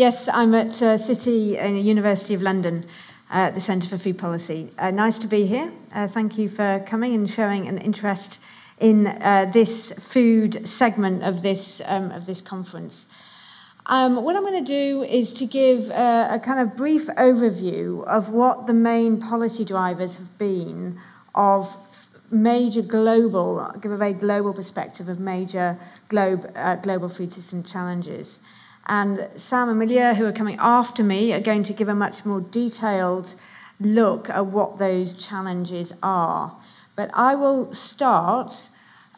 Yes, I'm at uh, City and University of London, uh, the Centre for Food Policy. Uh, nice to be here. Uh, thank you for coming and showing an interest in this food segment of this, um, of this conference. Um, what I'm going to do is to give uh, a kind of brief overview of what the main policy drivers have been of major global, give a very global perspective of major globe, global food system challenges. And Sam and Malia, who are coming after me, are going to give a much more detailed look at what those challenges are. But I will start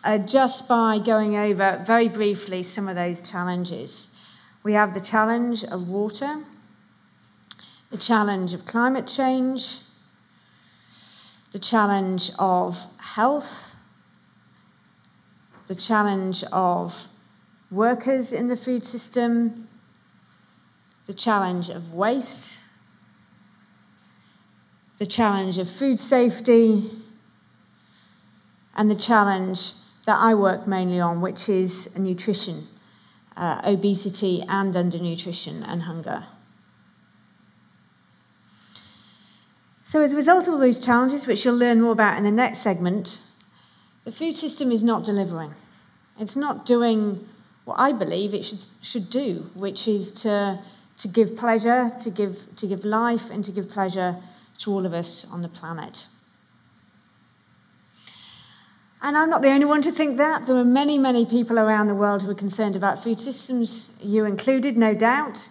uh, just by going over very briefly some of those challenges. We have the challenge of water, the challenge of climate change, the challenge of health, the challenge of workers in the food system, the challenge of waste, the challenge of food safety, and the challenge that I work mainly on, which is nutrition, uh, obesity, and undernutrition and hunger. So, as a result of all those challenges, which you'll learn more about in the next segment, the food system is not delivering. It's not doing what I believe it should, should do, which is to, to give pleasure, to give, to give life, and to give pleasure to all of us on the planet. And I'm not the only one to think that. There are many, many people around the world who are concerned about food systems, you included, no doubt.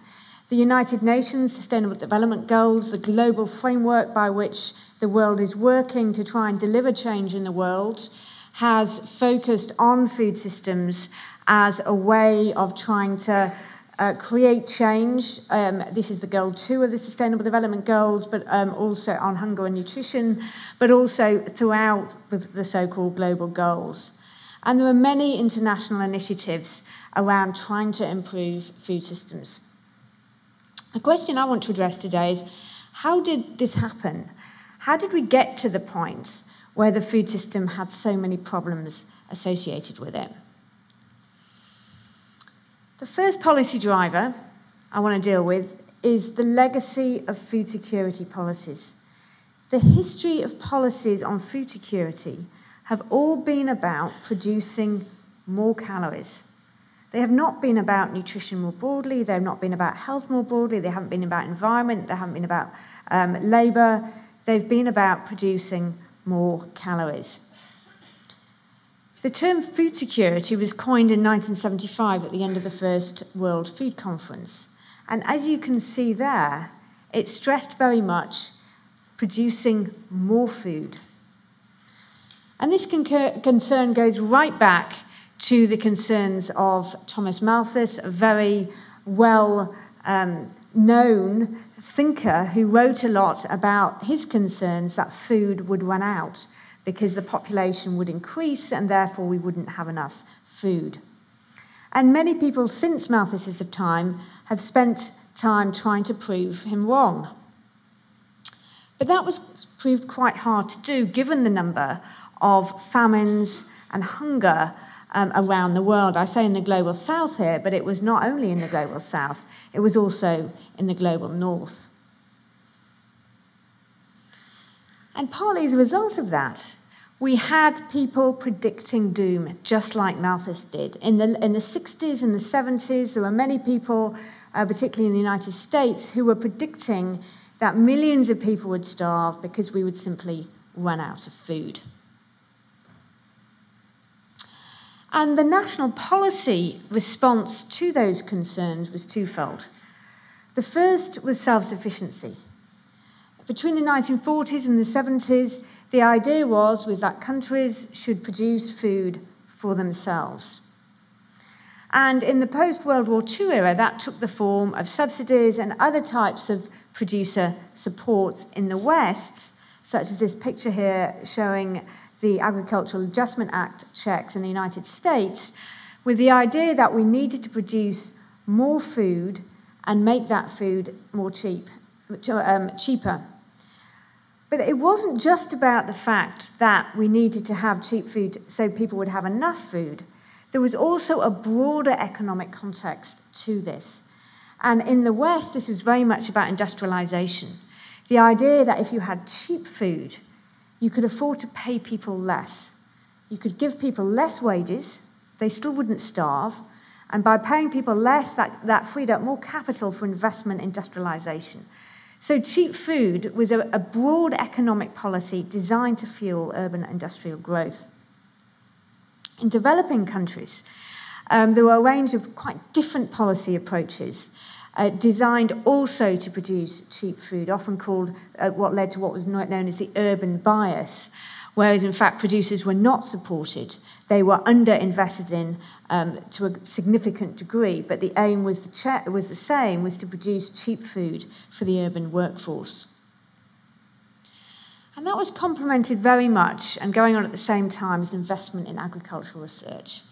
The United Nations Sustainable Development Goals, the global framework by which the world is working to try and deliver change in the world, has focused on food systems as a way of trying to uh, create change. Um, this is the goal two of the Sustainable Development Goals, but um, also on hunger and nutrition, but also throughout the, the so called global goals. And there are many international initiatives around trying to improve food systems. The question I want to address today is how did this happen? How did we get to the point where the food system had so many problems associated with it? The first policy driver I want to deal with is the legacy of food security policies. The history of policies on food security have all been about producing more calories. They have not been about nutrition more broadly, they have not been about health more broadly, they haven't been about environment, they haven't been about um, labour, they've been about producing more calories. The term food security was coined in 1975 at the end of the First World Food Conference. And as you can see there, it stressed very much producing more food. And this concern goes right back to the concerns of Thomas Malthus, a very well um, known thinker who wrote a lot about his concerns that food would run out because the population would increase and therefore we wouldn't have enough food. And many people since Malthus's time have spent time trying to prove him wrong. But that was proved quite hard to do given the number of famines and hunger um, around the world. I say in the global south here, but it was not only in the global south, it was also in the global north. And partly as a result of that, we had people predicting doom, just like Malthus did. In the, in the 60s and the 70s, there were many people, uh, particularly in the United States, who were predicting that millions of people would starve because we would simply run out of food. And the national policy response to those concerns was twofold. The first was self sufficiency. Between the 1940s and the 70s, the idea was, was that countries should produce food for themselves. And in the post World War II era, that took the form of subsidies and other types of producer supports in the West, such as this picture here showing the Agricultural Adjustment Act checks in the United States, with the idea that we needed to produce more food and make that food more cheap, um, cheaper. But it wasn't just about the fact that we needed to have cheap food so people would have enough food. There was also a broader economic context to this. And in the West, this was very much about industrialization. The idea that if you had cheap food, you could afford to pay people less. You could give people less wages, they still wouldn't starve, and by paying people less, that, that freed up more capital for investment in industrialization. So, cheap food was a, a broad economic policy designed to fuel urban industrial growth. In developing countries, um, there were a range of quite different policy approaches uh, designed also to produce cheap food, often called uh, what led to what was known as the urban bias, whereas in fact producers were not supported. They were underinvested in um, to a significant degree, but the aim was the, che- was the same, was to produce cheap food for the urban workforce. And that was complemented very much and going on at the same time as investment in agricultural research.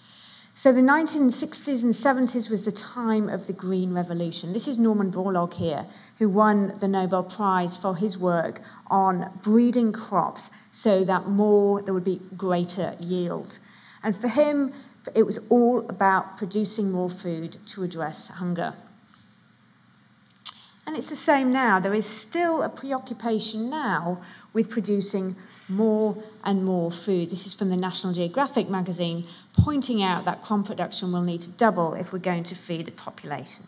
So the 1960s and 70s was the time of the Green Revolution. This is Norman Borlaug here, who won the Nobel Prize for his work on breeding crops so that more, there would be greater yield. And for him, it was all about producing more food to address hunger. And it's the same now. There is still a preoccupation now with producing more and more food. This is from the National Geographic magazine, pointing out that crop production will need to double if we're going to feed the population.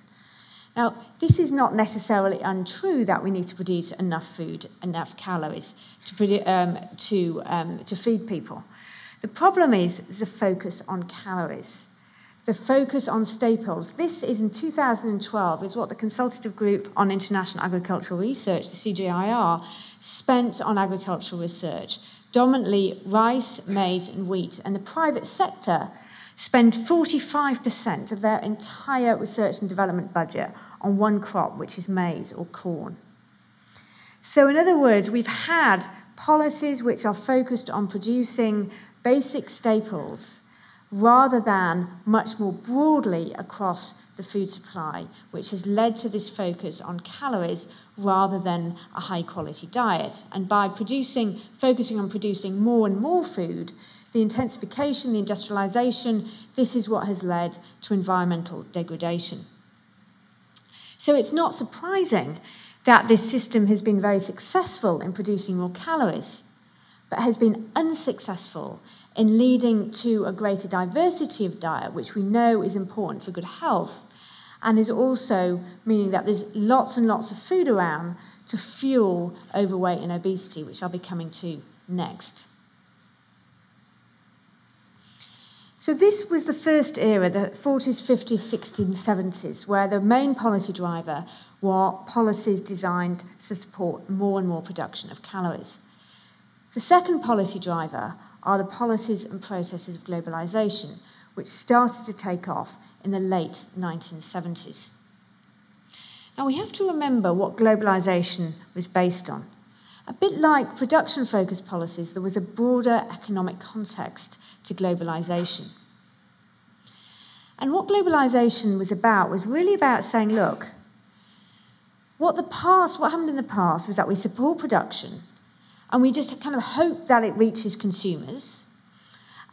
Now, this is not necessarily untrue that we need to produce enough food, enough calories to, um, to, um, to feed people. The problem is the focus on calories the focus on staples. This is in 2012, is what the Consultative Group on International Agricultural Research, the CGIAR, spent on agricultural research, dominantly rice, maize, and wheat. And the private sector spend 45% of their entire research and development budget on one crop, which is maize or corn. So, in other words, we've had policies which are focused on producing basic staples rather than much more broadly across the food supply, which has led to this focus on calories rather than a high quality diet. And by producing, focusing on producing more and more food, the intensification, the industrialization, this is what has led to environmental degradation. So it's not surprising that this system has been very successful in producing more calories, but has been unsuccessful in leading to a greater diversity of diet, which we know is important for good health, and is also meaning that there's lots and lots of food around to fuel overweight and obesity, which I'll be coming to next. So, this was the first era, the 40s, 50s, 60s, and 70s, where the main policy driver were policies designed to support more and more production of calories. The second policy driver are the policies and processes of globalization, which started to take off in the late 1970s. Now, we have to remember what globalization was based on. A bit like production focused policies, there was a broader economic context to globalization. And what globalization was about was really about saying, look, what the past, what happened in the past was that we support production and we just kind of hope that it reaches consumers,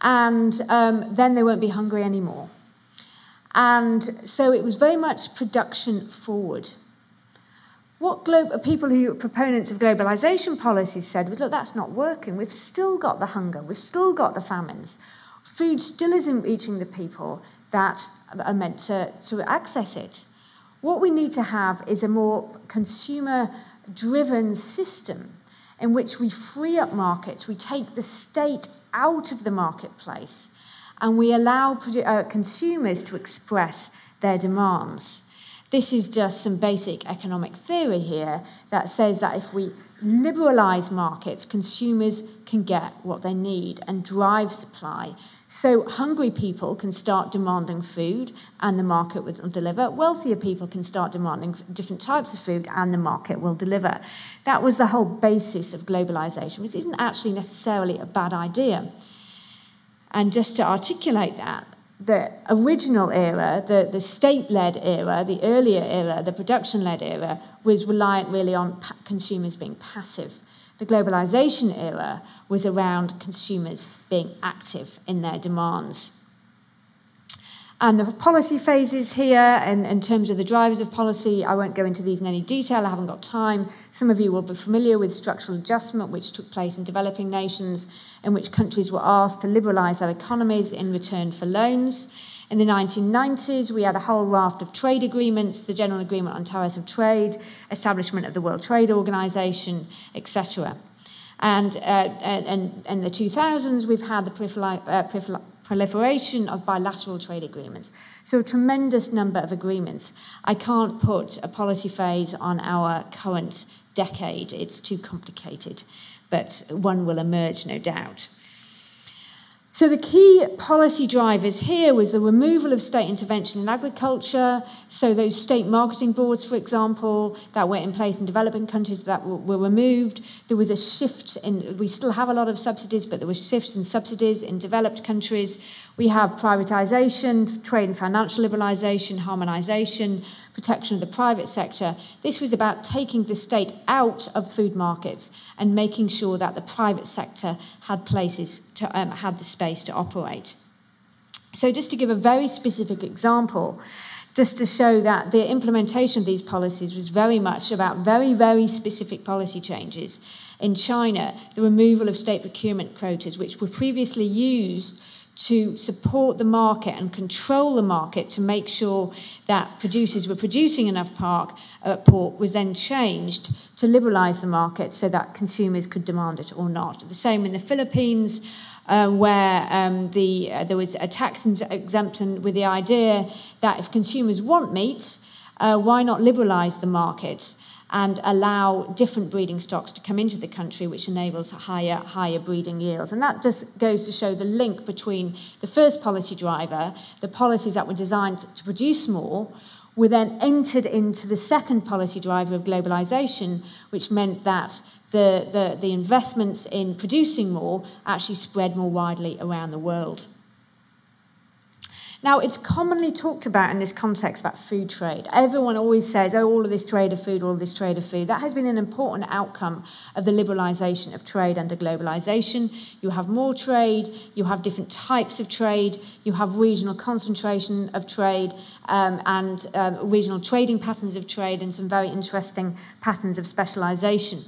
and um, then they won't be hungry anymore. And so it was very much production forward. What glo- people who are proponents of globalization policies said was, look, that's not working. We've still got the hunger, we've still got the famines. Food still isn't reaching the people that are meant to, to access it. What we need to have is a more consumer driven system in which we free up markets, we take the state out of the marketplace, and we allow uh, consumers to express their demands. This is just some basic economic theory here that says that if we liberalize markets, consumers can get what they need and drive supply. So hungry people can start demanding food and the market will deliver. Wealthier people can start demanding different types of food and the market will deliver. That was the whole basis of globalization, which isn't actually necessarily a bad idea. And just to articulate that, the original era, the, the state led era, the earlier era, the production led era, was reliant really on pa- consumers being passive. The globalization era was around consumers being active in their demands. And the policy phases here, and in terms of the drivers of policy, I won't go into these in any detail, I haven't got time. Some of you will be familiar with structural adjustment, which took place in developing nations, in which countries were asked to liberalise their economies in return for loans. In the 1990s, we had a whole raft of trade agreements, the General Agreement on Tariffs of Trade, establishment of the World Trade Organization, etc. And uh, in, in the 2000s, we've had the uh, proliferation of bilateral trade agreements. So, a tremendous number of agreements. I can't put a policy phase on our current decade, it's too complicated, but one will emerge, no doubt. So the key policy drivers here was the removal of state intervention in agriculture. So those state marketing boards, for example, that were in place in developing countries that were, removed. There was a shift in, we still have a lot of subsidies, but there were shifts in subsidies in developed countries. We have privatization, trade and financial liberalization, harmonization, protection of the private sector. This was about taking the state out of food markets and making sure that the private sector had places to um, had the space to operate. So, just to give a very specific example, just to show that the implementation of these policies was very much about very, very specific policy changes. In China, the removal of state procurement quotas, which were previously used to support the market and control the market to make sure that producers were producing enough park, uh, pork was then changed to liberalise the market so that consumers could demand it or not. The same in the Philippines, um, where um, the, uh, there was a tax exemption with the idea that if consumers want meat, uh, why not liberalise the market? And allow different breeding stocks to come into the country, which enables higher, higher breeding yields. And that just goes to show the link between the first policy driver, the policies that were designed to produce more, were then entered into the second policy driver of globalization, which meant that the, the, the investments in producing more actually spread more widely around the world. Now, it's commonly talked about in this context about food trade. Everyone always says, oh, all of this trade of food, all of this trade of food. That has been an important outcome of the liberalisation of trade under globalisation. You have more trade, you have different types of trade, you have regional concentration of trade, um, and um, regional trading patterns of trade, and some very interesting patterns of specialisation.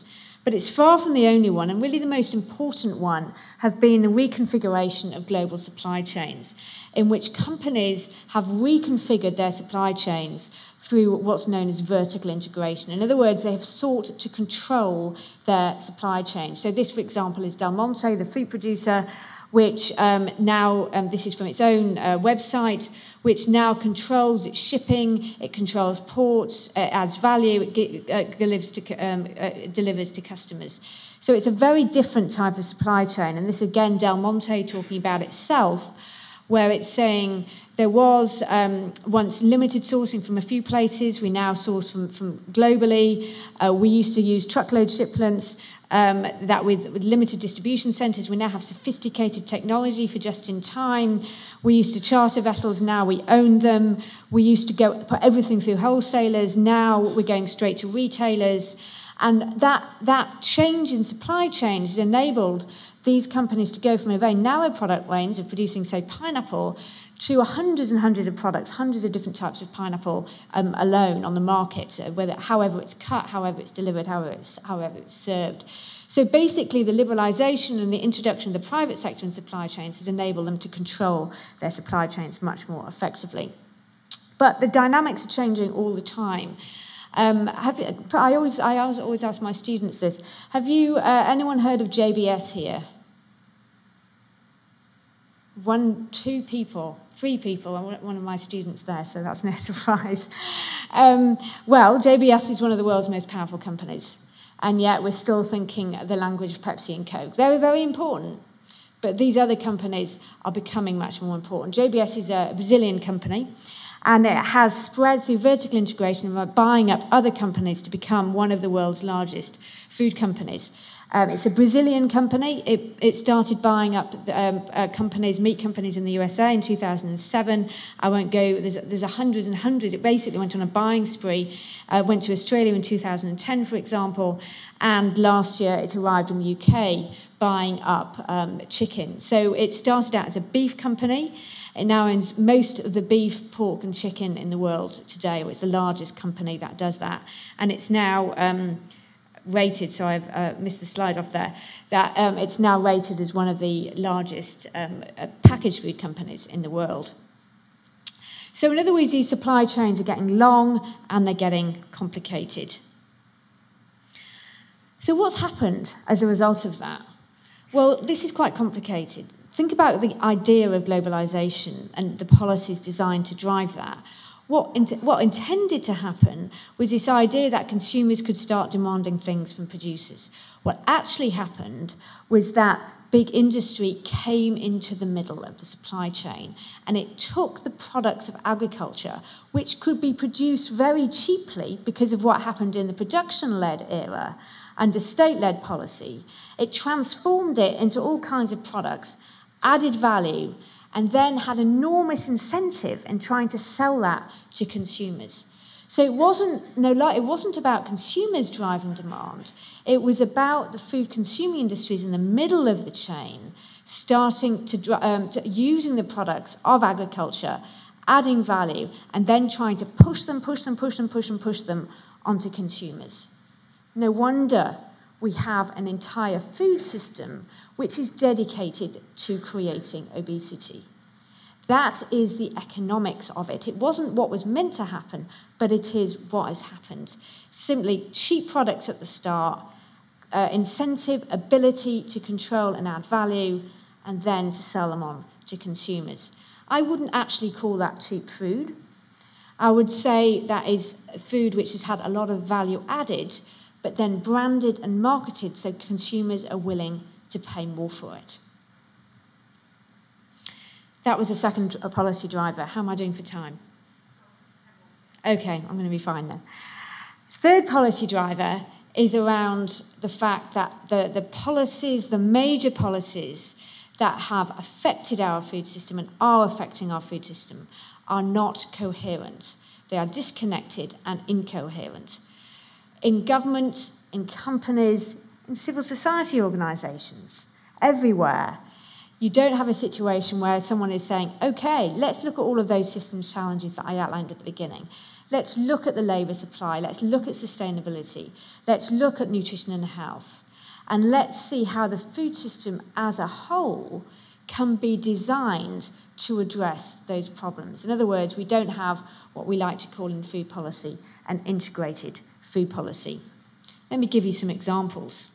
But it's far from the only one, and really the most important one have been the reconfiguration of global supply chains, in which companies have reconfigured their supply chains through what's known as vertical integration. In other words, they have sought to control their supply chain. So, this, for example, is Del Monte, the food producer, which um, now, um, this is from its own uh, website, which now controls its shipping, it controls ports, it adds value, it uh, delivers, to, um, uh, delivers to customers. So it's a very different type of supply chain. And this again, Del Monte talking about itself, where it's saying there was um, once limited sourcing from a few places. We now source from, from globally. Uh, we used to use truckload shipments um, that with, with limited distribution centres, we now have sophisticated technology for just in time. We used to charter vessels, now we own them. We used to go put everything through wholesalers, now we're going straight to retailers. And that, that change in supply chains is enabled these companies to go from a very narrow product range of producing, say, pineapple to hundreds and hundreds of products, hundreds of different types of pineapple um, alone on the market, uh, whether, however it's cut, however it's delivered, however it's, however it's served. So basically, the liberalisation and the introduction of the private sector in supply chains has enabled them to control their supply chains much more effectively. But the dynamics are changing all the time. Um, have you, I always I always ask my students this: Have you uh, anyone heard of JBS here? One, two people, three people, one of my students there, so that's no surprise. Um, well, JBS is one of the world's most powerful companies, and yet we're still thinking the language of Pepsi and Coke. They were very important, but these other companies are becoming much more important. JBS is a Brazilian company, and it has spread through vertical integration by buying up other companies to become one of the world's largest food companies. Um, it's a Brazilian company. It, it started buying up um, uh, companies, meat companies in the USA in 2007. I won't go, there's, there's hundreds and hundreds. It basically went on a buying spree, uh, went to Australia in 2010, for example, and last year it arrived in the UK buying up um, chicken. So it started out as a beef company. It now owns most of the beef, pork, and chicken in the world today. It's the largest company that does that. And it's now. Rated, so I've uh, missed the slide off there, that um, it's now rated as one of the largest um, uh, packaged food companies in the world. So, in other words, these supply chains are getting long and they're getting complicated. So, what's happened as a result of that? Well, this is quite complicated. Think about the idea of globalization and the policies designed to drive that. What, what intended to happen was this idea that consumers could start demanding things from producers. What actually happened was that big industry came into the middle of the supply chain and it took the products of agriculture, which could be produced very cheaply because of what happened in the production led era under state led policy, it transformed it into all kinds of products, added value, and then had enormous incentive in trying to sell that to consumers. So it wasn't no it wasn't about consumers driving demand. It was about the food consuming industries in the middle of the chain starting to, um, to using the products of agriculture, adding value, and then trying to push them, push them, push them, push them, push them onto consumers. No wonder we have an entire food system which is dedicated to creating obesity. That is the economics of it. It wasn't what was meant to happen, but it is what has happened. Simply cheap products at the start, uh, incentive, ability to control and add value, and then to sell them on to consumers. I wouldn't actually call that cheap food. I would say that is food which has had a lot of value added, but then branded and marketed so consumers are willing to pay more for it. That was a second policy driver. How am I doing for time? Okay, I'm going to be fine then. Third policy driver is around the fact that the, the policies, the major policies that have affected our food system and are affecting our food system, are not coherent. They are disconnected and incoherent in government, in companies, in civil society organisations, everywhere. You don't have a situation where someone is saying, okay, let's look at all of those systems challenges that I outlined at the beginning. Let's look at the labour supply, let's look at sustainability, let's look at nutrition and health, and let's see how the food system as a whole can be designed to address those problems. In other words, we don't have what we like to call in food policy an integrated food policy. Let me give you some examples.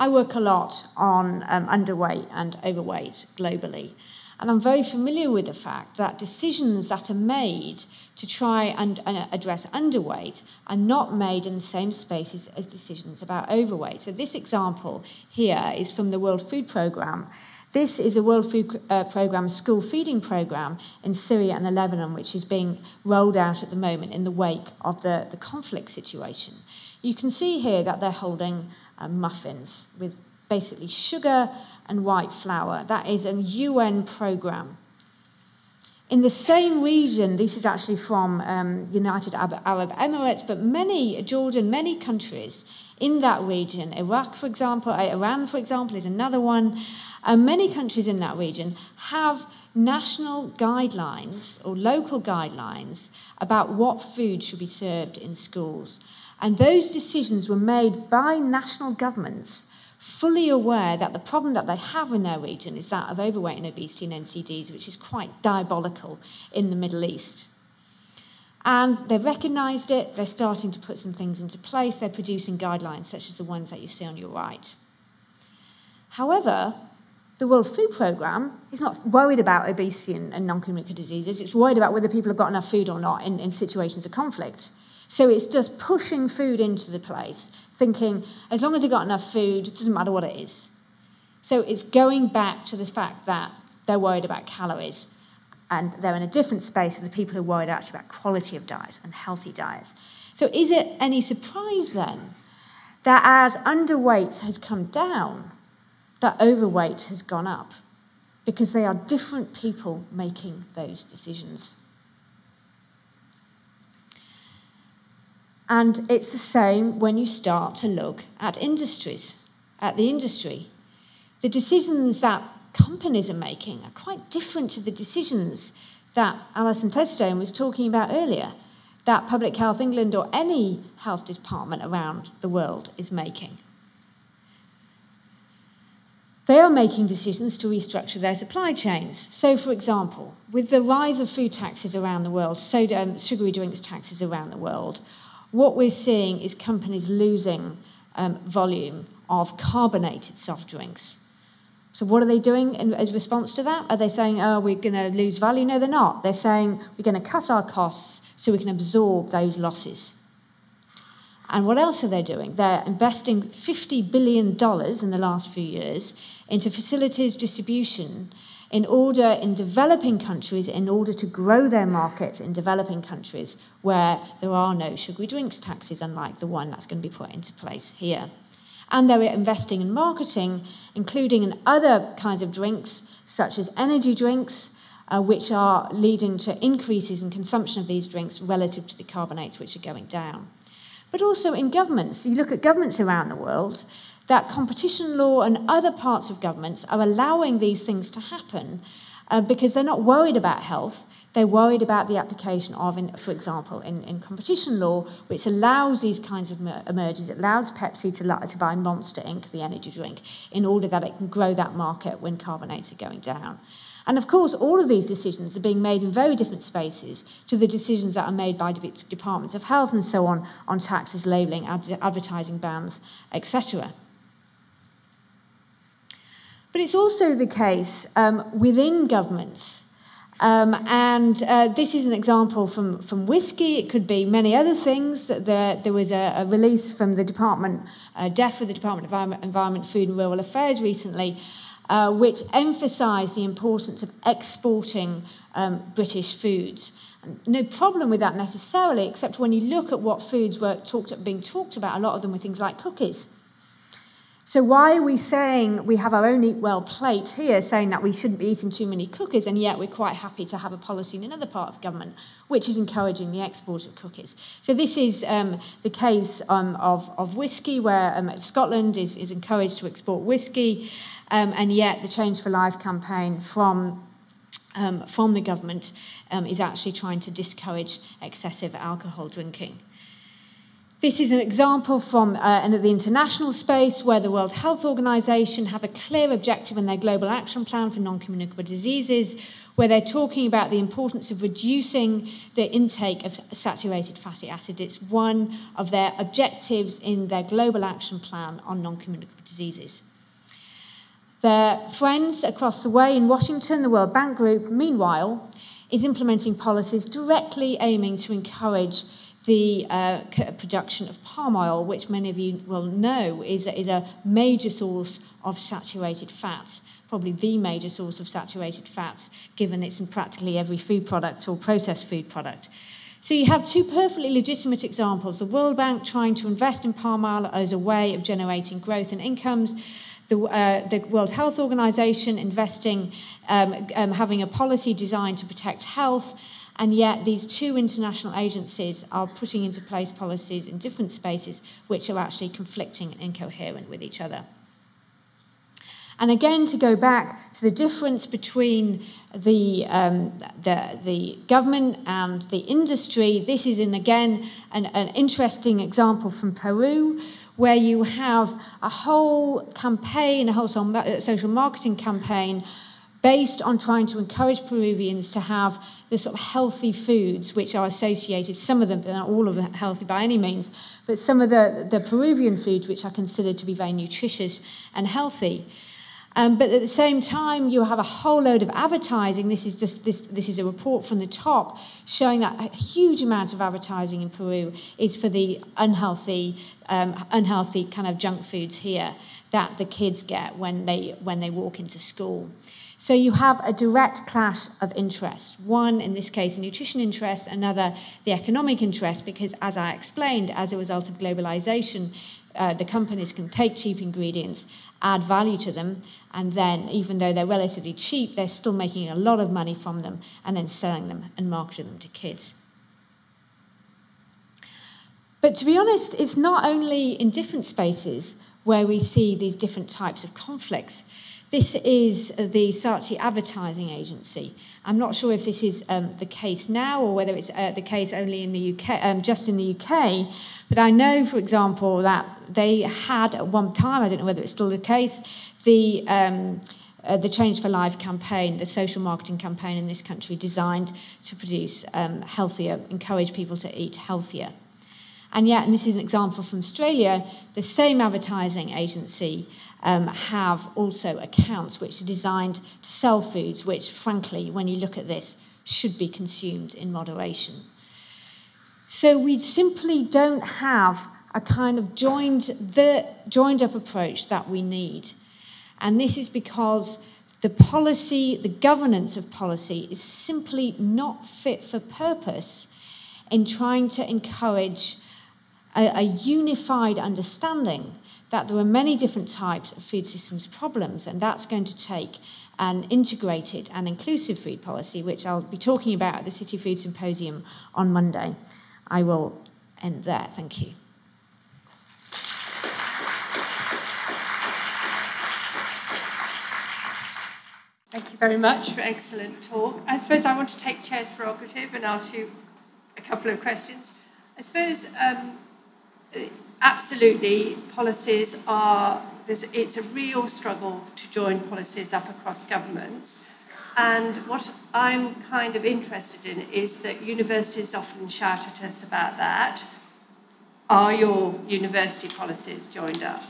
I work a lot on um, underweight and overweight globally, and I'm very familiar with the fact that decisions that are made to try and, address underweight are not made in the same spaces as decisions about overweight. So, this example here is from the World Food Programme. This is a World Food uh, Programme school feeding programme in Syria and Lebanon, which is being rolled out at the moment in the wake of the, the conflict situation. You can see here that they're holding uh, muffins with basically sugar and white flour. That is a UN programme. In the same region, this is actually from um, United Arab Emirates, but many, Jordan, many countries in that region, Iraq, for example, uh, Iran, for example, is another one, and many countries in that region have national guidelines or local guidelines about what food should be served in schools. And those decisions were made by national governments fully aware that the problem that they have in their region is that of overweight and obesity and NCDs, which is quite diabolical in the Middle East. And they've recognised it, they're starting to put some things into place, they're producing guidelines such as the ones that you see on your right. However, the World Food Programme is not worried about obesity and, and non communicable diseases, it's worried about whether people have got enough food or not in, in situations of conflict. So it's just pushing food into the place, thinking as long as they've got enough food, it doesn't matter what it is. So it's going back to the fact that they're worried about calories and they're in a different space to the people who are worried actually about quality of diet and healthy diets. So is it any surprise then that as underweight has come down, that overweight has gone up because they are different people making those decisions. And it's the same when you start to look at industries, at the industry. The decisions that companies are making are quite different to the decisions that Alison Tedstone was talking about earlier, that Public Health England or any health department around the world is making. They are making decisions to restructure their supply chains. So, for example, with the rise of food taxes around the world, soda, um, sugary drinks taxes around the world, what we're seeing is companies losing um, volume of carbonated soft drinks. So, what are they doing in, as response to that? Are they saying, oh, we're going to lose value? No, they're not. They're saying, we're going to cut our costs so we can absorb those losses. And what else are they doing? They're investing $50 billion in the last few years into facilities distribution in order in developing countries in order to grow their markets in developing countries where there are no sugary drinks taxes unlike the one that's going to be put into place here. And they're investing in marketing including in other kinds of drinks such as energy drinks uh, which are leading to increases in consumption of these drinks relative to the carbonates which are going down. But also in governments. You look at governments around the world that competition law and other parts of governments are allowing these things to happen uh, because they're not worried about health. They're worried about the application of, in, for example, in, in competition law, which allows these kinds of mergers. It allows Pepsi to, to buy Monster Inc., the energy drink, in order that it can grow that market when carbonates are going down. And of course, all of these decisions are being made in very different spaces to the decisions that are made by departments of health and so on on taxes, labelling, ad- advertising bans, etc. But it's also the case um, within governments. Um, and uh, this is an example from, from whiskey. It could be many other things. There, there was a, a release from the Department, uh, DEFRA, the Department of Environment, Food and Rural Affairs recently, uh, which emphasised the importance of exporting um, British foods. No problem with that necessarily, except when you look at what foods were talked, being talked about, a lot of them were things like cookies. So, why are we saying we have our own eat well plate here, saying that we shouldn't be eating too many cookies, and yet we're quite happy to have a policy in another part of government which is encouraging the export of cookies? So, this is um, the case um, of, of whisky, where um, Scotland is, is encouraged to export whisky, um, and yet the Change for Life campaign from um, from the government um, is actually trying to discourage excessive alcohol drinking. This is an example from uh, the international space where the World Health Organization have a clear objective in their global action plan for non-communicable diseases, where they're talking about the importance of reducing the intake of saturated fatty acid. It's one of their objectives in their global action plan on non-communicable diseases. Their friends across the way in Washington, the World Bank Group, meanwhile, is implementing policies directly aiming to encourage the uh, production of palm oil, which many of you will know is a, is a major source of saturated fats, probably the major source of saturated fats, given it's in practically every food product or processed food product. So you have two perfectly legitimate examples. The World Bank trying to invest in palm oil as a way of generating growth and incomes, the, uh, the World Health Organization investing, um, um, having a policy designed to protect health and yet, these two international agencies are putting into place policies in different spaces which are actually conflicting and incoherent with each other. And again, to go back to the difference between the, um, the, the government and the industry, this is, in, again, an, an interesting example from Peru, where you have a whole campaign, a whole social marketing campaign based on trying to encourage Peruvians to have the sort of healthy foods which are associated, some of them, not all of them healthy by any means, but some of the, the Peruvian foods which are considered to be very nutritious and healthy. Um, but at the same time, you have a whole load of advertising. This is just this, this is a report from the top showing that a huge amount of advertising in Peru is for the unhealthy, um, unhealthy kind of junk foods here that the kids get when they when they walk into school. So you have a direct clash of interest. One, in this case, a nutrition interest, another, the economic interest, because as I explained, as a result of globalization, uh, the companies can take cheap ingredients, add value to them, and then, even though they're relatively cheap, they're still making a lot of money from them and then selling them and marketing them to kids. But to be honest, it's not only in different spaces where we see these different types of conflicts. This is the Saatchi Advertising Agency. I'm not sure if this is um, the case now or whether it's uh, the case only in the UK, um, just in the UK. But I know, for example, that they had at one time, I don't know whether it's still the case, the um, uh, the Change for Life campaign, the social marketing campaign in this country designed to produce um, healthier, encourage people to eat healthier. And yet, and this is an example from Australia, the same advertising agency um, have also accounts which are designed to sell foods which, frankly, when you look at this, should be consumed in moderation. So we simply don't have a kind of joined, the, joined up approach that we need. And this is because the policy, the governance of policy, is simply not fit for purpose in trying to encourage a, a unified understanding that there are many different types of food systems problems, and that's going to take an integrated and inclusive food policy, which I'll be talking about at the City Food Symposium on Monday. I will end there. Thank you. Thank you very much for excellent talk. I suppose I want to take chair's prerogative and ask you a couple of questions. I suppose um, absolutely, policies are, it's a real struggle to join policies up across governments. And what I'm kind of interested in is that universities often shout at us about that. Are your university policies joined up?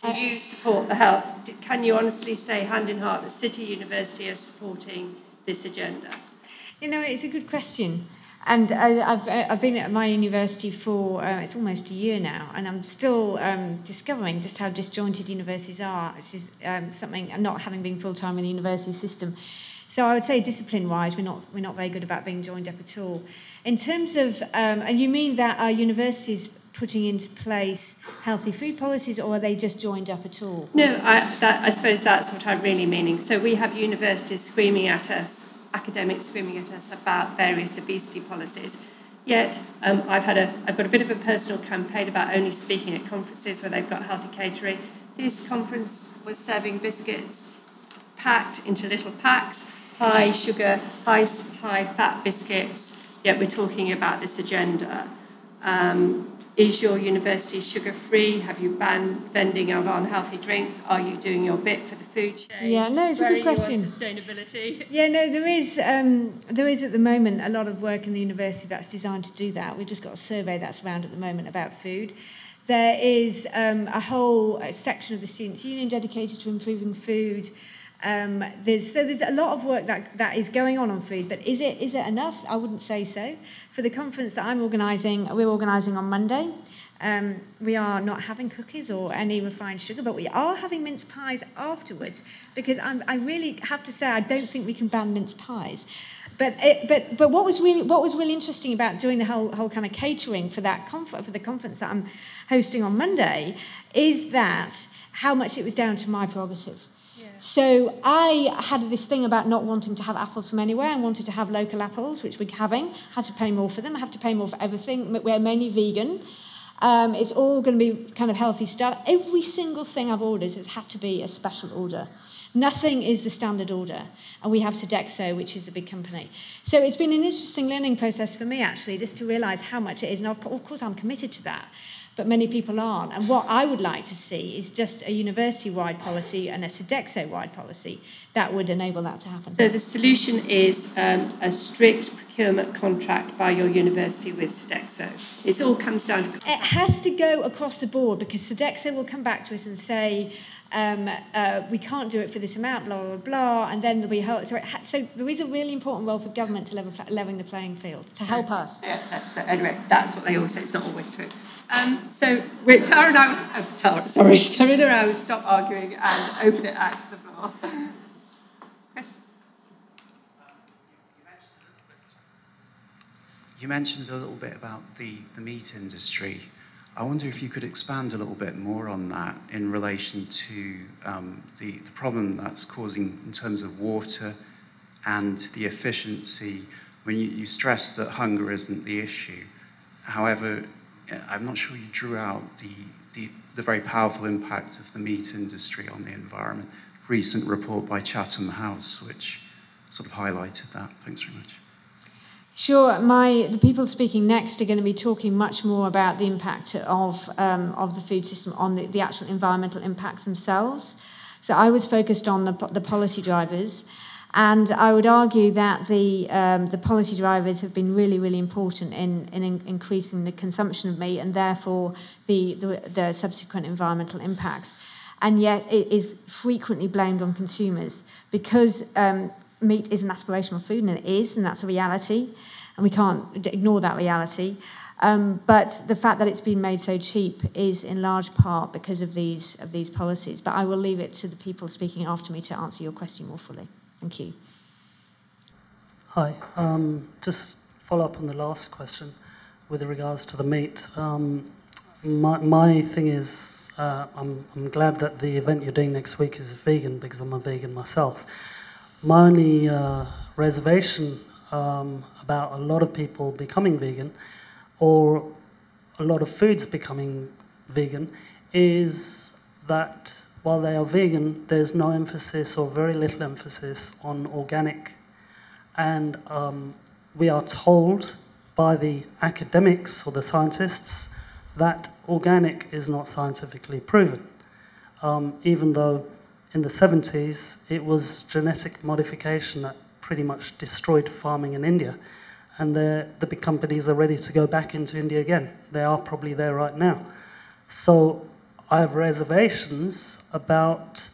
Do uh, you support the help? Can you honestly say, hand in heart, that City University is supporting this agenda? You know, it's a good question. And I, have I've been at my university for uh, it's almost a year now, and I'm still um, discovering just how disjointed universities are, which is um, something not having been full time in the university system. So I would say discipline wise, we're not we're not very good about being joined up at all. In terms of, um, and you mean that our universities putting into place healthy food policies, or are they just joined up at all? No, I, that, I suppose that's what I'm really meaning. So we have universities screaming at us academics screaming at us about various obesity policies. Yet, um, I've had a, I've got a bit of a personal campaign about only speaking at conferences where they've got healthy catering. This conference was serving biscuits packed into little packs, high sugar, high, high fat biscuits. Yet we're talking about this agenda. Um, is your university sugar free? Have you banned vending of unhealthy drinks? Are you doing your bit for the food chain? Yeah, no, it's Where a good question. sustainability. Yeah, no, there is um, there is at the moment a lot of work in the university that's designed to do that. We've just got a survey that's around at the moment about food. There is um, a whole section of the Students' Union dedicated to improving food. Um, there's, so there's a lot of work that, that is going on on food, but is it, is it enough? I wouldn't say so. For the conference that I'm organising, we're organising on Monday. Um, we are not having cookies or any refined sugar, but we are having mince pies afterwards because I'm, I really have to say I don't think we can ban mince pies. But, it, but, but what was really what was really interesting about doing the whole, whole kind of catering for that for the conference that I'm hosting on Monday is that how much it was down to my prerogative. So I had this thing about not wanting to have apples from anywhere and wanted to have local apples, which we're having. Had to pay more for them. I have to pay more for everything. We're mainly vegan. Um, it's all going to be kind of healthy stuff. Every single thing I've ordered has had to be a special order. Nothing is the standard order. And we have Sodexo, which is the big company. So it's been an interesting learning process for me, actually, just to realise how much it is. And of course, I'm committed to that but many people aren't. And what I would like to see is just a university wide policy and a Sodexo wide policy that would enable that to happen. So the solution is um, a strict procurement contract by your university with Sodexo. It all comes down to. It has to go across the board because Sodexo will come back to us and say, um, uh, we can't do it for this amount, blah, blah, blah, and then there'll be... So, ha- so there is a really important role for government to level, leveling the playing field, to so, help us. Yeah, that's, uh, anyway, that's what they all say. It's not always true. Um, so Tara and I was... Uh, Tara, sorry, Karina and I will stop arguing and open it out to the floor. Yes. You mentioned a little bit about the, the meat industry I wonder if you could expand a little bit more on that in relation to um, the, the problem that's causing in terms of water and the efficiency. When you, you stress that hunger isn't the issue, however, I'm not sure you drew out the, the, the very powerful impact of the meat industry on the environment. Recent report by Chatham House, which sort of highlighted that. Thanks very much. Sure. My the people speaking next are going to be talking much more about the impact of um, of the food system on the, the actual environmental impacts themselves. So I was focused on the the policy drivers, and I would argue that the um, the policy drivers have been really really important in in increasing the consumption of meat and therefore the the, the subsequent environmental impacts. And yet it is frequently blamed on consumers because um, meat is an aspirational food, and it is, and that's a reality, and we can't ignore that reality. Um, but the fact that it's been made so cheap is in large part because of these of these policies. But I will leave it to the people speaking after me to answer your question more fully. Thank you. Hi. Um, just follow up on the last question with regards to the meat. Um, my, my thing is, uh, I'm, I'm glad that the event you're doing next week is vegan because I'm a vegan myself. My only uh, reservation um, about a lot of people becoming vegan or a lot of foods becoming vegan is that while they are vegan, there's no emphasis or very little emphasis on organic. And um, we are told by the academics or the scientists that organic is not scientifically proven, um, even though in the 70s, it was genetic modification that pretty much destroyed farming in India. And the big companies are ready to go back into India again. They are probably there right now. So I have reservations about,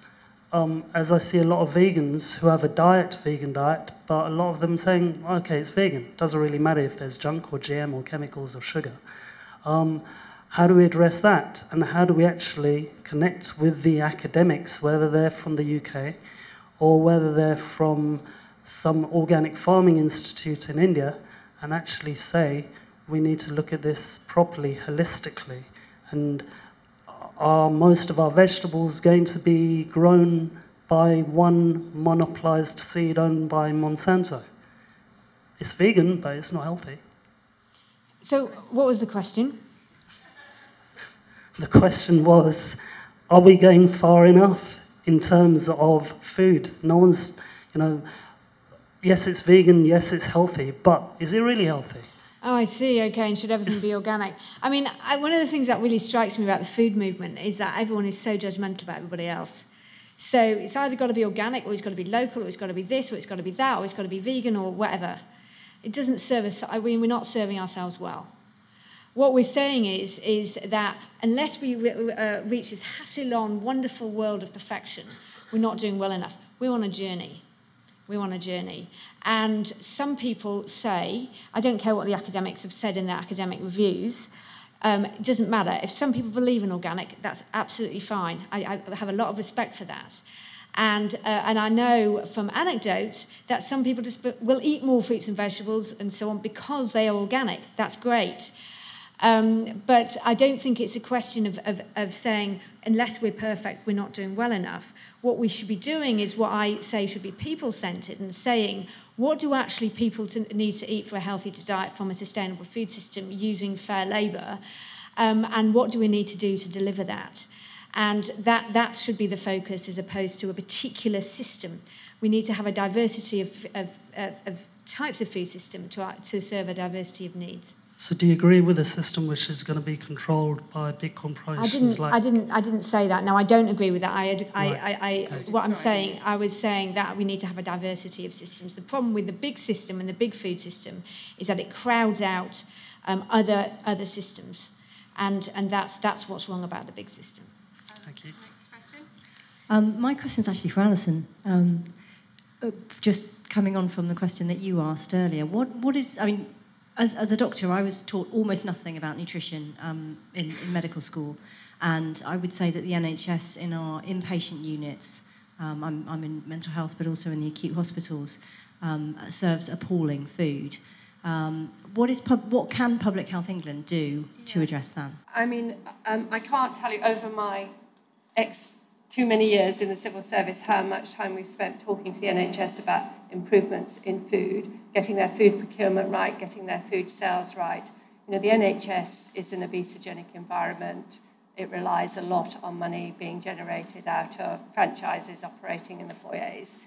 um, as I see a lot of vegans who have a diet, vegan diet, but a lot of them saying, okay, it's vegan. It doesn't really matter if there's junk or GM or chemicals or sugar. Um, how do we address that? And how do we actually connect with the academics, whether they're from the UK or whether they're from some organic farming institute in India, and actually say we need to look at this properly, holistically? And are most of our vegetables going to be grown by one monopolized seed owned by Monsanto? It's vegan, but it's not healthy. So, what was the question? The question was, are we going far enough in terms of food? No one's, you know, yes, it's vegan, yes, it's healthy, but is it really healthy? Oh, I see. Okay, and should everything be organic? I mean, I, one of the things that really strikes me about the food movement is that everyone is so judgmental about everybody else. So it's either got to be organic, or it's got to be local, or it's got to be this, or it's got to be that, or it's got to be vegan, or whatever. It doesn't serve us. I mean, we're not serving ourselves well. What we're saying is, is that unless we re- uh, reach this Hassilon wonderful world of perfection, we're not doing well enough. We're on a journey. We're on a journey. And some people say, I don't care what the academics have said in their academic reviews, um, it doesn't matter. If some people believe in organic, that's absolutely fine. I, I have a lot of respect for that. And, uh, and I know from anecdotes that some people just will eat more fruits and vegetables and so on because they are organic. That's great. Um, but I don't think it's a question of, of, of saying, unless we're perfect, we're not doing well enough. What we should be doing is what I say should be people centered and saying, what do actually people to, need to eat for a healthy diet from a sustainable food system using fair labour? Um, and what do we need to do to deliver that? And that, that should be the focus as opposed to a particular system. We need to have a diversity of, of, of, of types of food system to, to serve a diversity of needs. So do you agree with a system which is going to be controlled by big corporations? I didn't. Like... I didn't. I didn't say that. No, I don't agree with that. I. I. Right. I, I okay. What I'm saying, I was saying that we need to have a diversity of systems. The problem with the big system and the big food system is that it crowds out um, other other systems, and and that's that's what's wrong about the big system. Thank you. Next question. Um, my question is actually for Alison. Um, uh, just coming on from the question that you asked earlier, what what is? I mean as, as a doctor, I was taught almost nothing about nutrition um, in, in, medical school. And I would say that the NHS in our inpatient units, um, I'm, I'm, in mental health, but also in the acute hospitals, um, serves appalling food. Um, what, is pub- what can Public Health England do to address that? I mean, um, I can't tell you over my ex too many years in the civil service how much time we've spent talking to the NHS about improvements in food, getting their food procurement right, getting their food sales right. You know, the NHS is an obesogenic environment. It relies a lot on money being generated out of franchises operating in the foyers,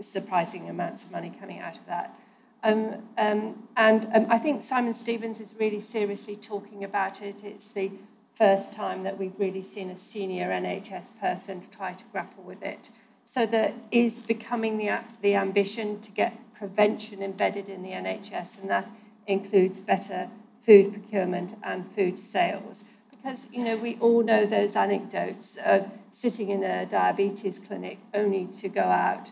surprising amounts of money coming out of that. Um, um, and um, I think Simon Stevens is really seriously talking about it. It's the first time that we've really seen a senior NHS person try to grapple with it. So there is becoming the, the ambition to get prevention embedded in the NHS, and that includes better food procurement and food sales. Because, you know, we all know those anecdotes of sitting in a diabetes clinic only to go out,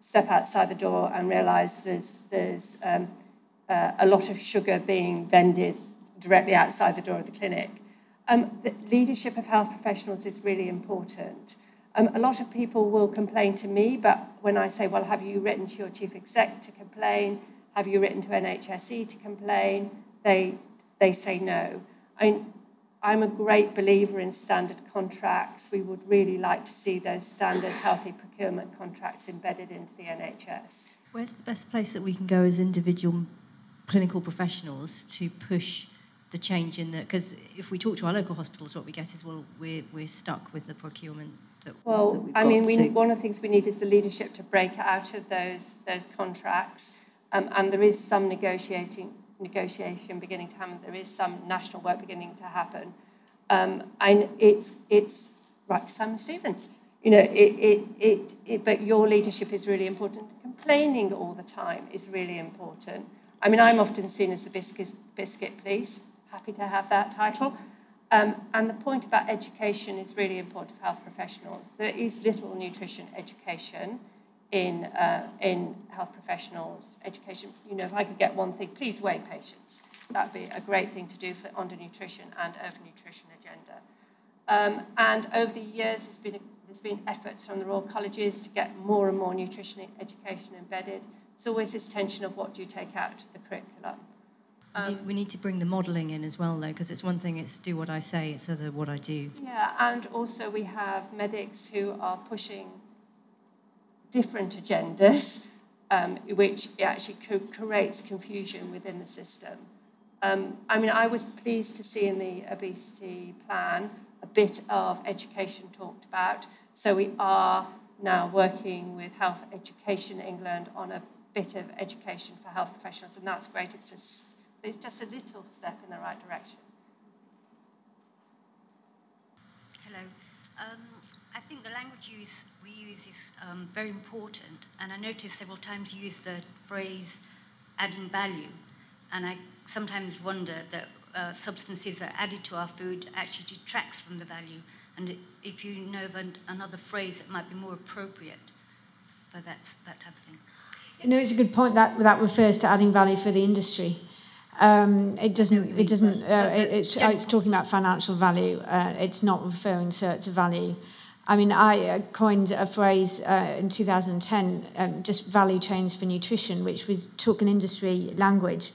step outside the door and realize there's, there's um, uh, a lot of sugar being vended directly outside the door of the clinic. Um, the leadership of health professionals is really important. Um, a lot of people will complain to me, but when I say, well, have you written to your chief exec to complain? Have you written to NHSE to complain? They, they say no. I I'm a great believer in standard contracts. We would really like to see those standard healthy procurement contracts embedded into the NHS. Where's the best place that we can go as individual clinical professionals to push the change in the because if we talk to our local hospitals, what we get is well, we're we're stuck with the procurement. That, well, that I mean, we, one of the things we need is the leadership to break out of those those contracts, um, and there is some negotiating negotiation beginning to happen. There is some national work beginning to happen, um, and it's it's right to Simon Stevens. You know, it, it, it, it, but your leadership is really important. Complaining all the time is really important. I mean, I'm often seen as the biscuit, biscuit police happy to have that title. Um, and the point about education is really important for health professionals. There is little nutrition education in, uh, in health professionals' education. You know, if I could get one thing, please weigh patients. That would be a great thing to do for undernutrition and overnutrition agenda. Um, and over the years, there's been, there's been efforts from the Royal Colleges to get more and more nutrition education embedded. It's always this tension of what do you take out of the curriculum. Um, we need to bring the modelling in as well, though, because it's one thing it's do what I say, it's other what I do. Yeah, and also we have medics who are pushing different agendas, um, which actually co- creates confusion within the system. Um, I mean, I was pleased to see in the obesity plan a bit of education talked about. So we are now working with Health Education England on a bit of education for health professionals, and that's great. It's a it's just a little step in the right direction. Hello. Um, I think the language use, we use is um, very important, and I noticed several times you use the phrase adding value, and I sometimes wonder that uh, substances that are added to our food actually detracts from the value. And if you know of an, another phrase that might be more appropriate for that, that type of thing. You know, it's a good point that that refers to adding value for the industry. Um, it doesn't. It doesn't. Uh, it, it's, it's talking about financial value. Uh, it's not referring to, to value. I mean, I uh, coined a phrase uh, in 2010, um, just value chains for nutrition, which was took an industry language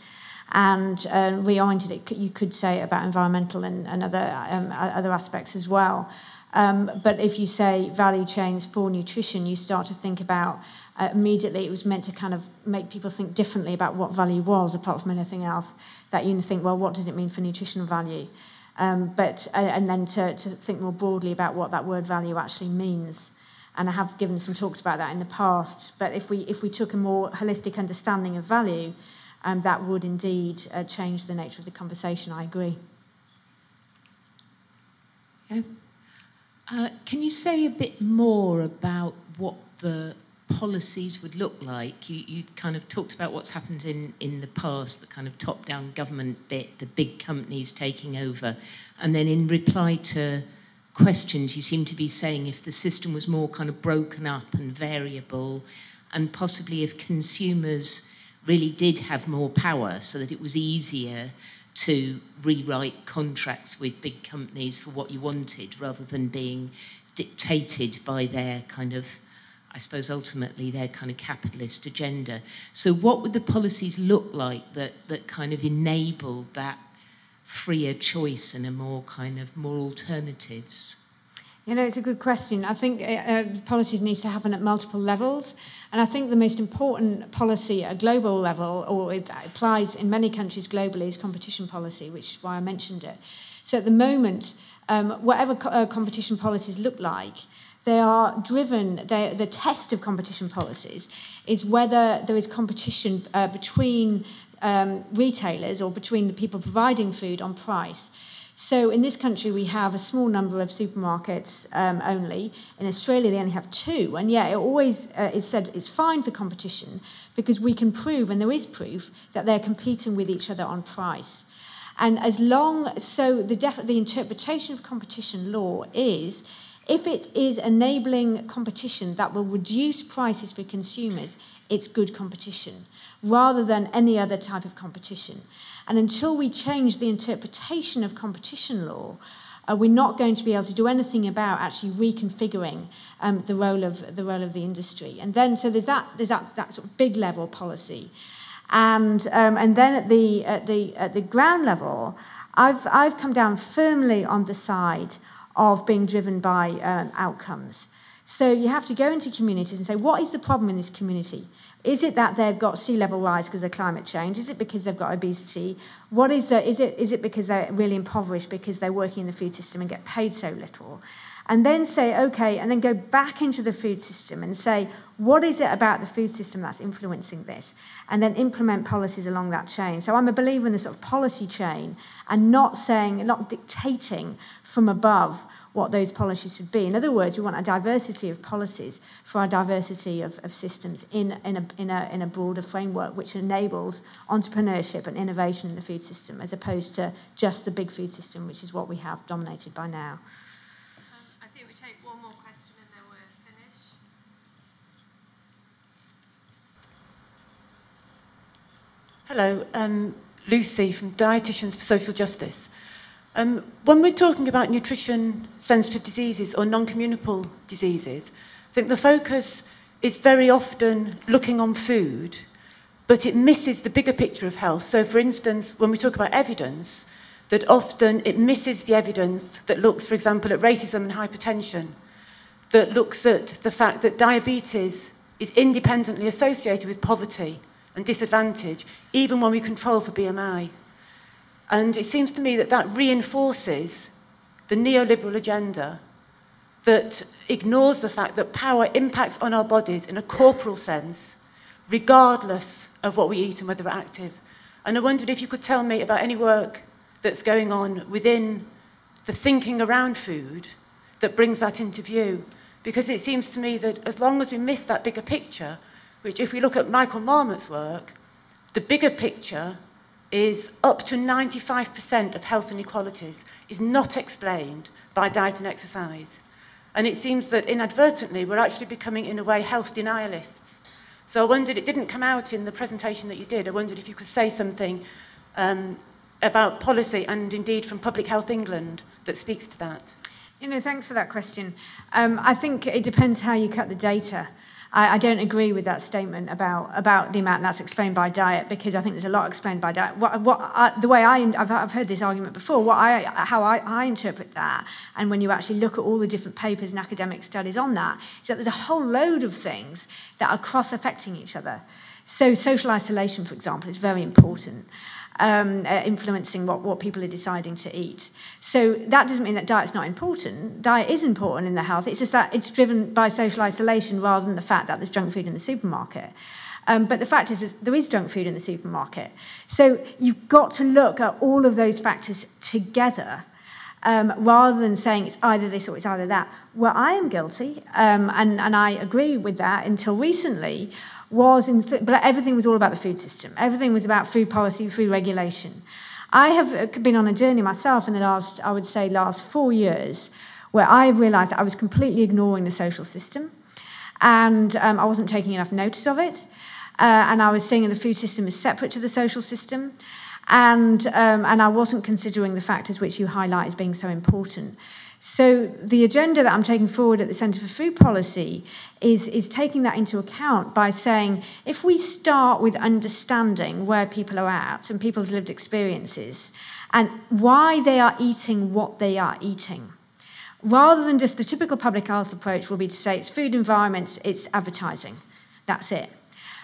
and uh, reoriented it. You could say about environmental and, and other um, other aspects as well. Um, but if you say value chains for nutrition, you start to think about uh, immediately it was meant to kind of make people think differently about what value was, apart from anything else. That you think, well, what does it mean for nutritional value? Um, but uh, and then to, to think more broadly about what that word value actually means. And I have given some talks about that in the past. But if we if we took a more holistic understanding of value, um, that would indeed uh, change the nature of the conversation. I agree. Yeah. Uh, can you say a bit more about what the policies would look like. You, you kind of talked about what's happened in, in the past, the kind of top down government bit, the big companies taking over. And then in reply to questions, you seem to be saying if the system was more kind of broken up and variable, and possibly if consumers really did have more power so that it was easier to rewrite contracts with big companies for what you wanted rather than being dictated by their kind of I suppose ultimately their kind of capitalist agenda. So, what would the policies look like that, that kind of enable that freer choice and a more kind of more alternatives? You know, it's a good question. I think uh, uh, policies need to happen at multiple levels. And I think the most important policy at a global level, or it applies in many countries globally, is competition policy, which is why I mentioned it. So at the moment, um, whatever co- uh, competition policies look like, they are driven, the test of competition policies is whether there is competition uh, between um, retailers or between the people providing food on price. So in this country, we have a small number of supermarkets um, only. In Australia, they only have two. And yet, it always uh, is said it's fine for competition because we can prove, and there is proof, that they're competing with each other on price. And as long, so the, def- the interpretation of competition law is if it is enabling competition that will reduce prices for consumers, it's good competition rather than any other type of competition. And until we change the interpretation of competition law, uh, we're not going to be able to do anything about actually reconfiguring um, the role of the role of the industry. And then, so there's that there's that, that sort of big level policy, and um, and then at the at the at the ground level, I've I've come down firmly on the side of being driven by um, outcomes. So you have to go into communities and say, what is the problem in this community? Is it that they've got sea level rise because of climate change? Is it because they've got obesity? What is, the, is, it, is it because they're really impoverished because they're working in the food system and get paid so little? And then say, okay, and then go back into the food system and say, what is it about the food system that's influencing this? And then implement policies along that chain. So I'm a believer in the sort of policy chain and not saying, not dictating from above what those policies should be. In other words, we want a diversity of policies for a diversity of, of systems in, in, a, in, a, in a broader framework which enables entrepreneurship and innovation in the food system as opposed to just the big food system, which is what we have dominated by now. Um, I think we take one more question and then we're finished. Hello, um, Lucy from Dietitians for Social Justice. Um, when we're talking about nutrition sensitive diseases or non communicable diseases, I think the focus is very often looking on food, but it misses the bigger picture of health. So, for instance, when we talk about evidence, that often it misses the evidence that looks, for example, at racism and hypertension, that looks at the fact that diabetes is independently associated with poverty and disadvantage, even when we control for BMI. And it seems to me that that reinforces the neoliberal agenda that ignores the fact that power impacts on our bodies in a corporal sense, regardless of what we eat and whether we're active. And I wondered if you could tell me about any work that's going on within the thinking around food that brings that into view. Because it seems to me that as long as we miss that bigger picture, which if we look at Michael Marmot's work, the bigger picture is up to 95% of health inequalities is not explained by diet and exercise. And it seems that inadvertently we're actually becoming, in a way, health denialists. So I wondered, it didn't come out in the presentation that you did, I wondered if you could say something um, about policy and indeed from Public Health England that speaks to that. You know, thanks for that question. Um, I think it depends how you cut the data. I, I don't agree with that statement about, about the amount that's explained by diet because I think there's a lot explained by diet. What, what I, the way I, I've, I've heard this argument before, what I, how I, I interpret that, and when you actually look at all the different papers and academic studies on that, is that there's a whole load of things that are cross affecting each other. So, social isolation, for example, is very important um, uh, influencing what, what people are deciding to eat. So that doesn't mean that diet's not important. Diet is important in the health. It's just that it's driven by social isolation rather than the fact that there's junk food in the supermarket. Um, but the fact is, is there is junk food in the supermarket. So you've got to look at all of those factors together um, rather than saying it's either this or it's either that. Well, I am guilty, um, and, and I agree with that until recently, was in but everything was all about the food system. Everything was about food policy, food regulation. I have uh, been on a journey myself in the last, I would say, last four years, where I have realised that I was completely ignoring the social system, and um, I wasn't taking enough notice of it, uh, and I was seeing the food system as separate to the social system, and um, and I wasn't considering the factors which you highlight as being so important. So the agenda that I'm taking forward at the Centre for Food Policy is, is taking that into account by saying if we start with understanding where people are at and people's lived experiences and why they are eating what they are eating, rather than just the typical public health approach will be to say it's food environments, it's advertising. That's it.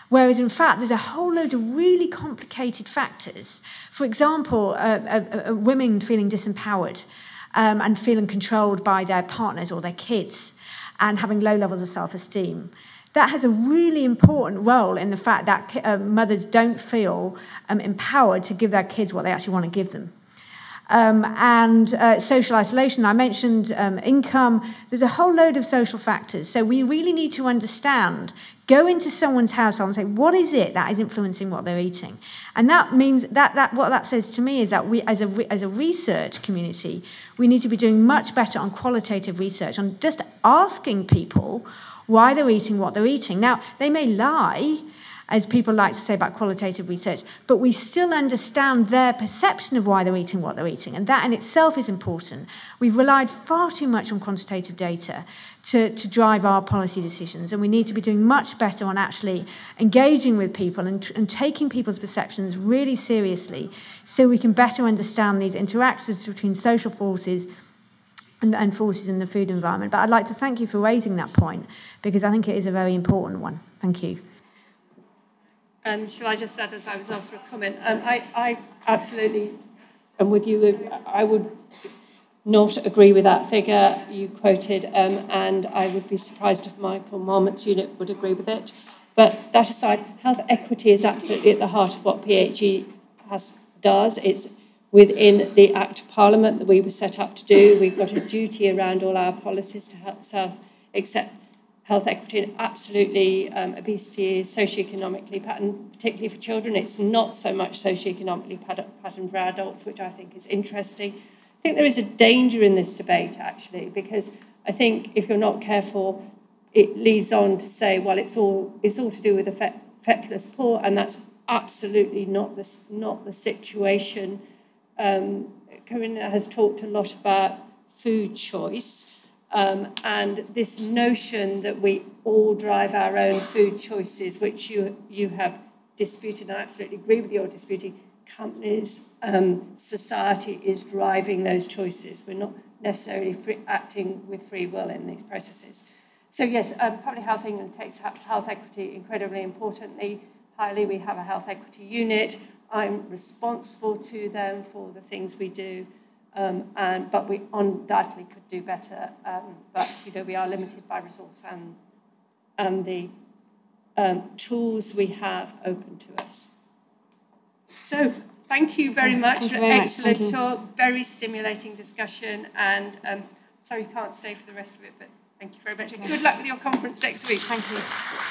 Whereas, in fact, there's a whole load of really complicated factors. For example, uh, uh, uh, women feeling disempowered um, and feeling controlled by their partners or their kids and having low levels of self esteem. That has a really important role in the fact that uh, mothers don't feel um, empowered to give their kids what they actually want to give them. Um, and uh, social isolation, I mentioned um, income, there's a whole load of social factors. So we really need to understand, go into someone's household and say, what is it that is influencing what they're eating? And that means that, that what that says to me is that we, as a, as a research community, we need to be doing much better on qualitative research, on just asking people why they're eating what they're eating. Now, they may lie, as people like to say about qualitative research, but we still understand their perception of why they're eating what they're eating, and that in itself is important. We've relied far too much on quantitative data to, to drive our policy decisions, and we need to be doing much better on actually engaging with people and, and taking people's perceptions really seriously so we can better understand these interactions between social forces and, and forces in the food environment. But I'd like to thank you for raising that point because I think it is a very important one. Thank you. Um, shall I just add, as I was asked for a comment? Um, I, I absolutely am with you. I would not agree with that figure you quoted, um, and I would be surprised if Michael Marmot's unit would agree with it. But that aside, health equity is absolutely at the heart of what PHE has, does. It's within the Act of Parliament that we were set up to do. We've got a duty around all our policies to help self health equity and absolutely um, obesity is socioeconomically patterned, particularly for children. It's not so much socioeconomically patterned for adults, which I think is interesting. I think there is a danger in this debate, actually, because I think if you're not careful, it leads on to say, well, it's all, it's all to do with the fe- feckless poor, and that's absolutely not the, not the situation. Um, Corinna has talked a lot about food choice. Um, and this notion that we all drive our own food choices, which you, you have disputed, and I absolutely agree with your disputing, companies, um, society is driving those choices. We're not necessarily free, acting with free will in these processes. So yes, um, Public Health England takes health equity incredibly importantly. Highly, we have a health equity unit. I'm responsible to them for the things we do. Um, and, but we undoubtedly could do better. Um, but you know, we are limited by resource and and the um, tools we have open to us. So thank you very much thank for very excellent much. talk, very stimulating discussion, and um, sorry you can't stay for the rest of it, but thank you very much. And good luck with your conference next week. Thank you.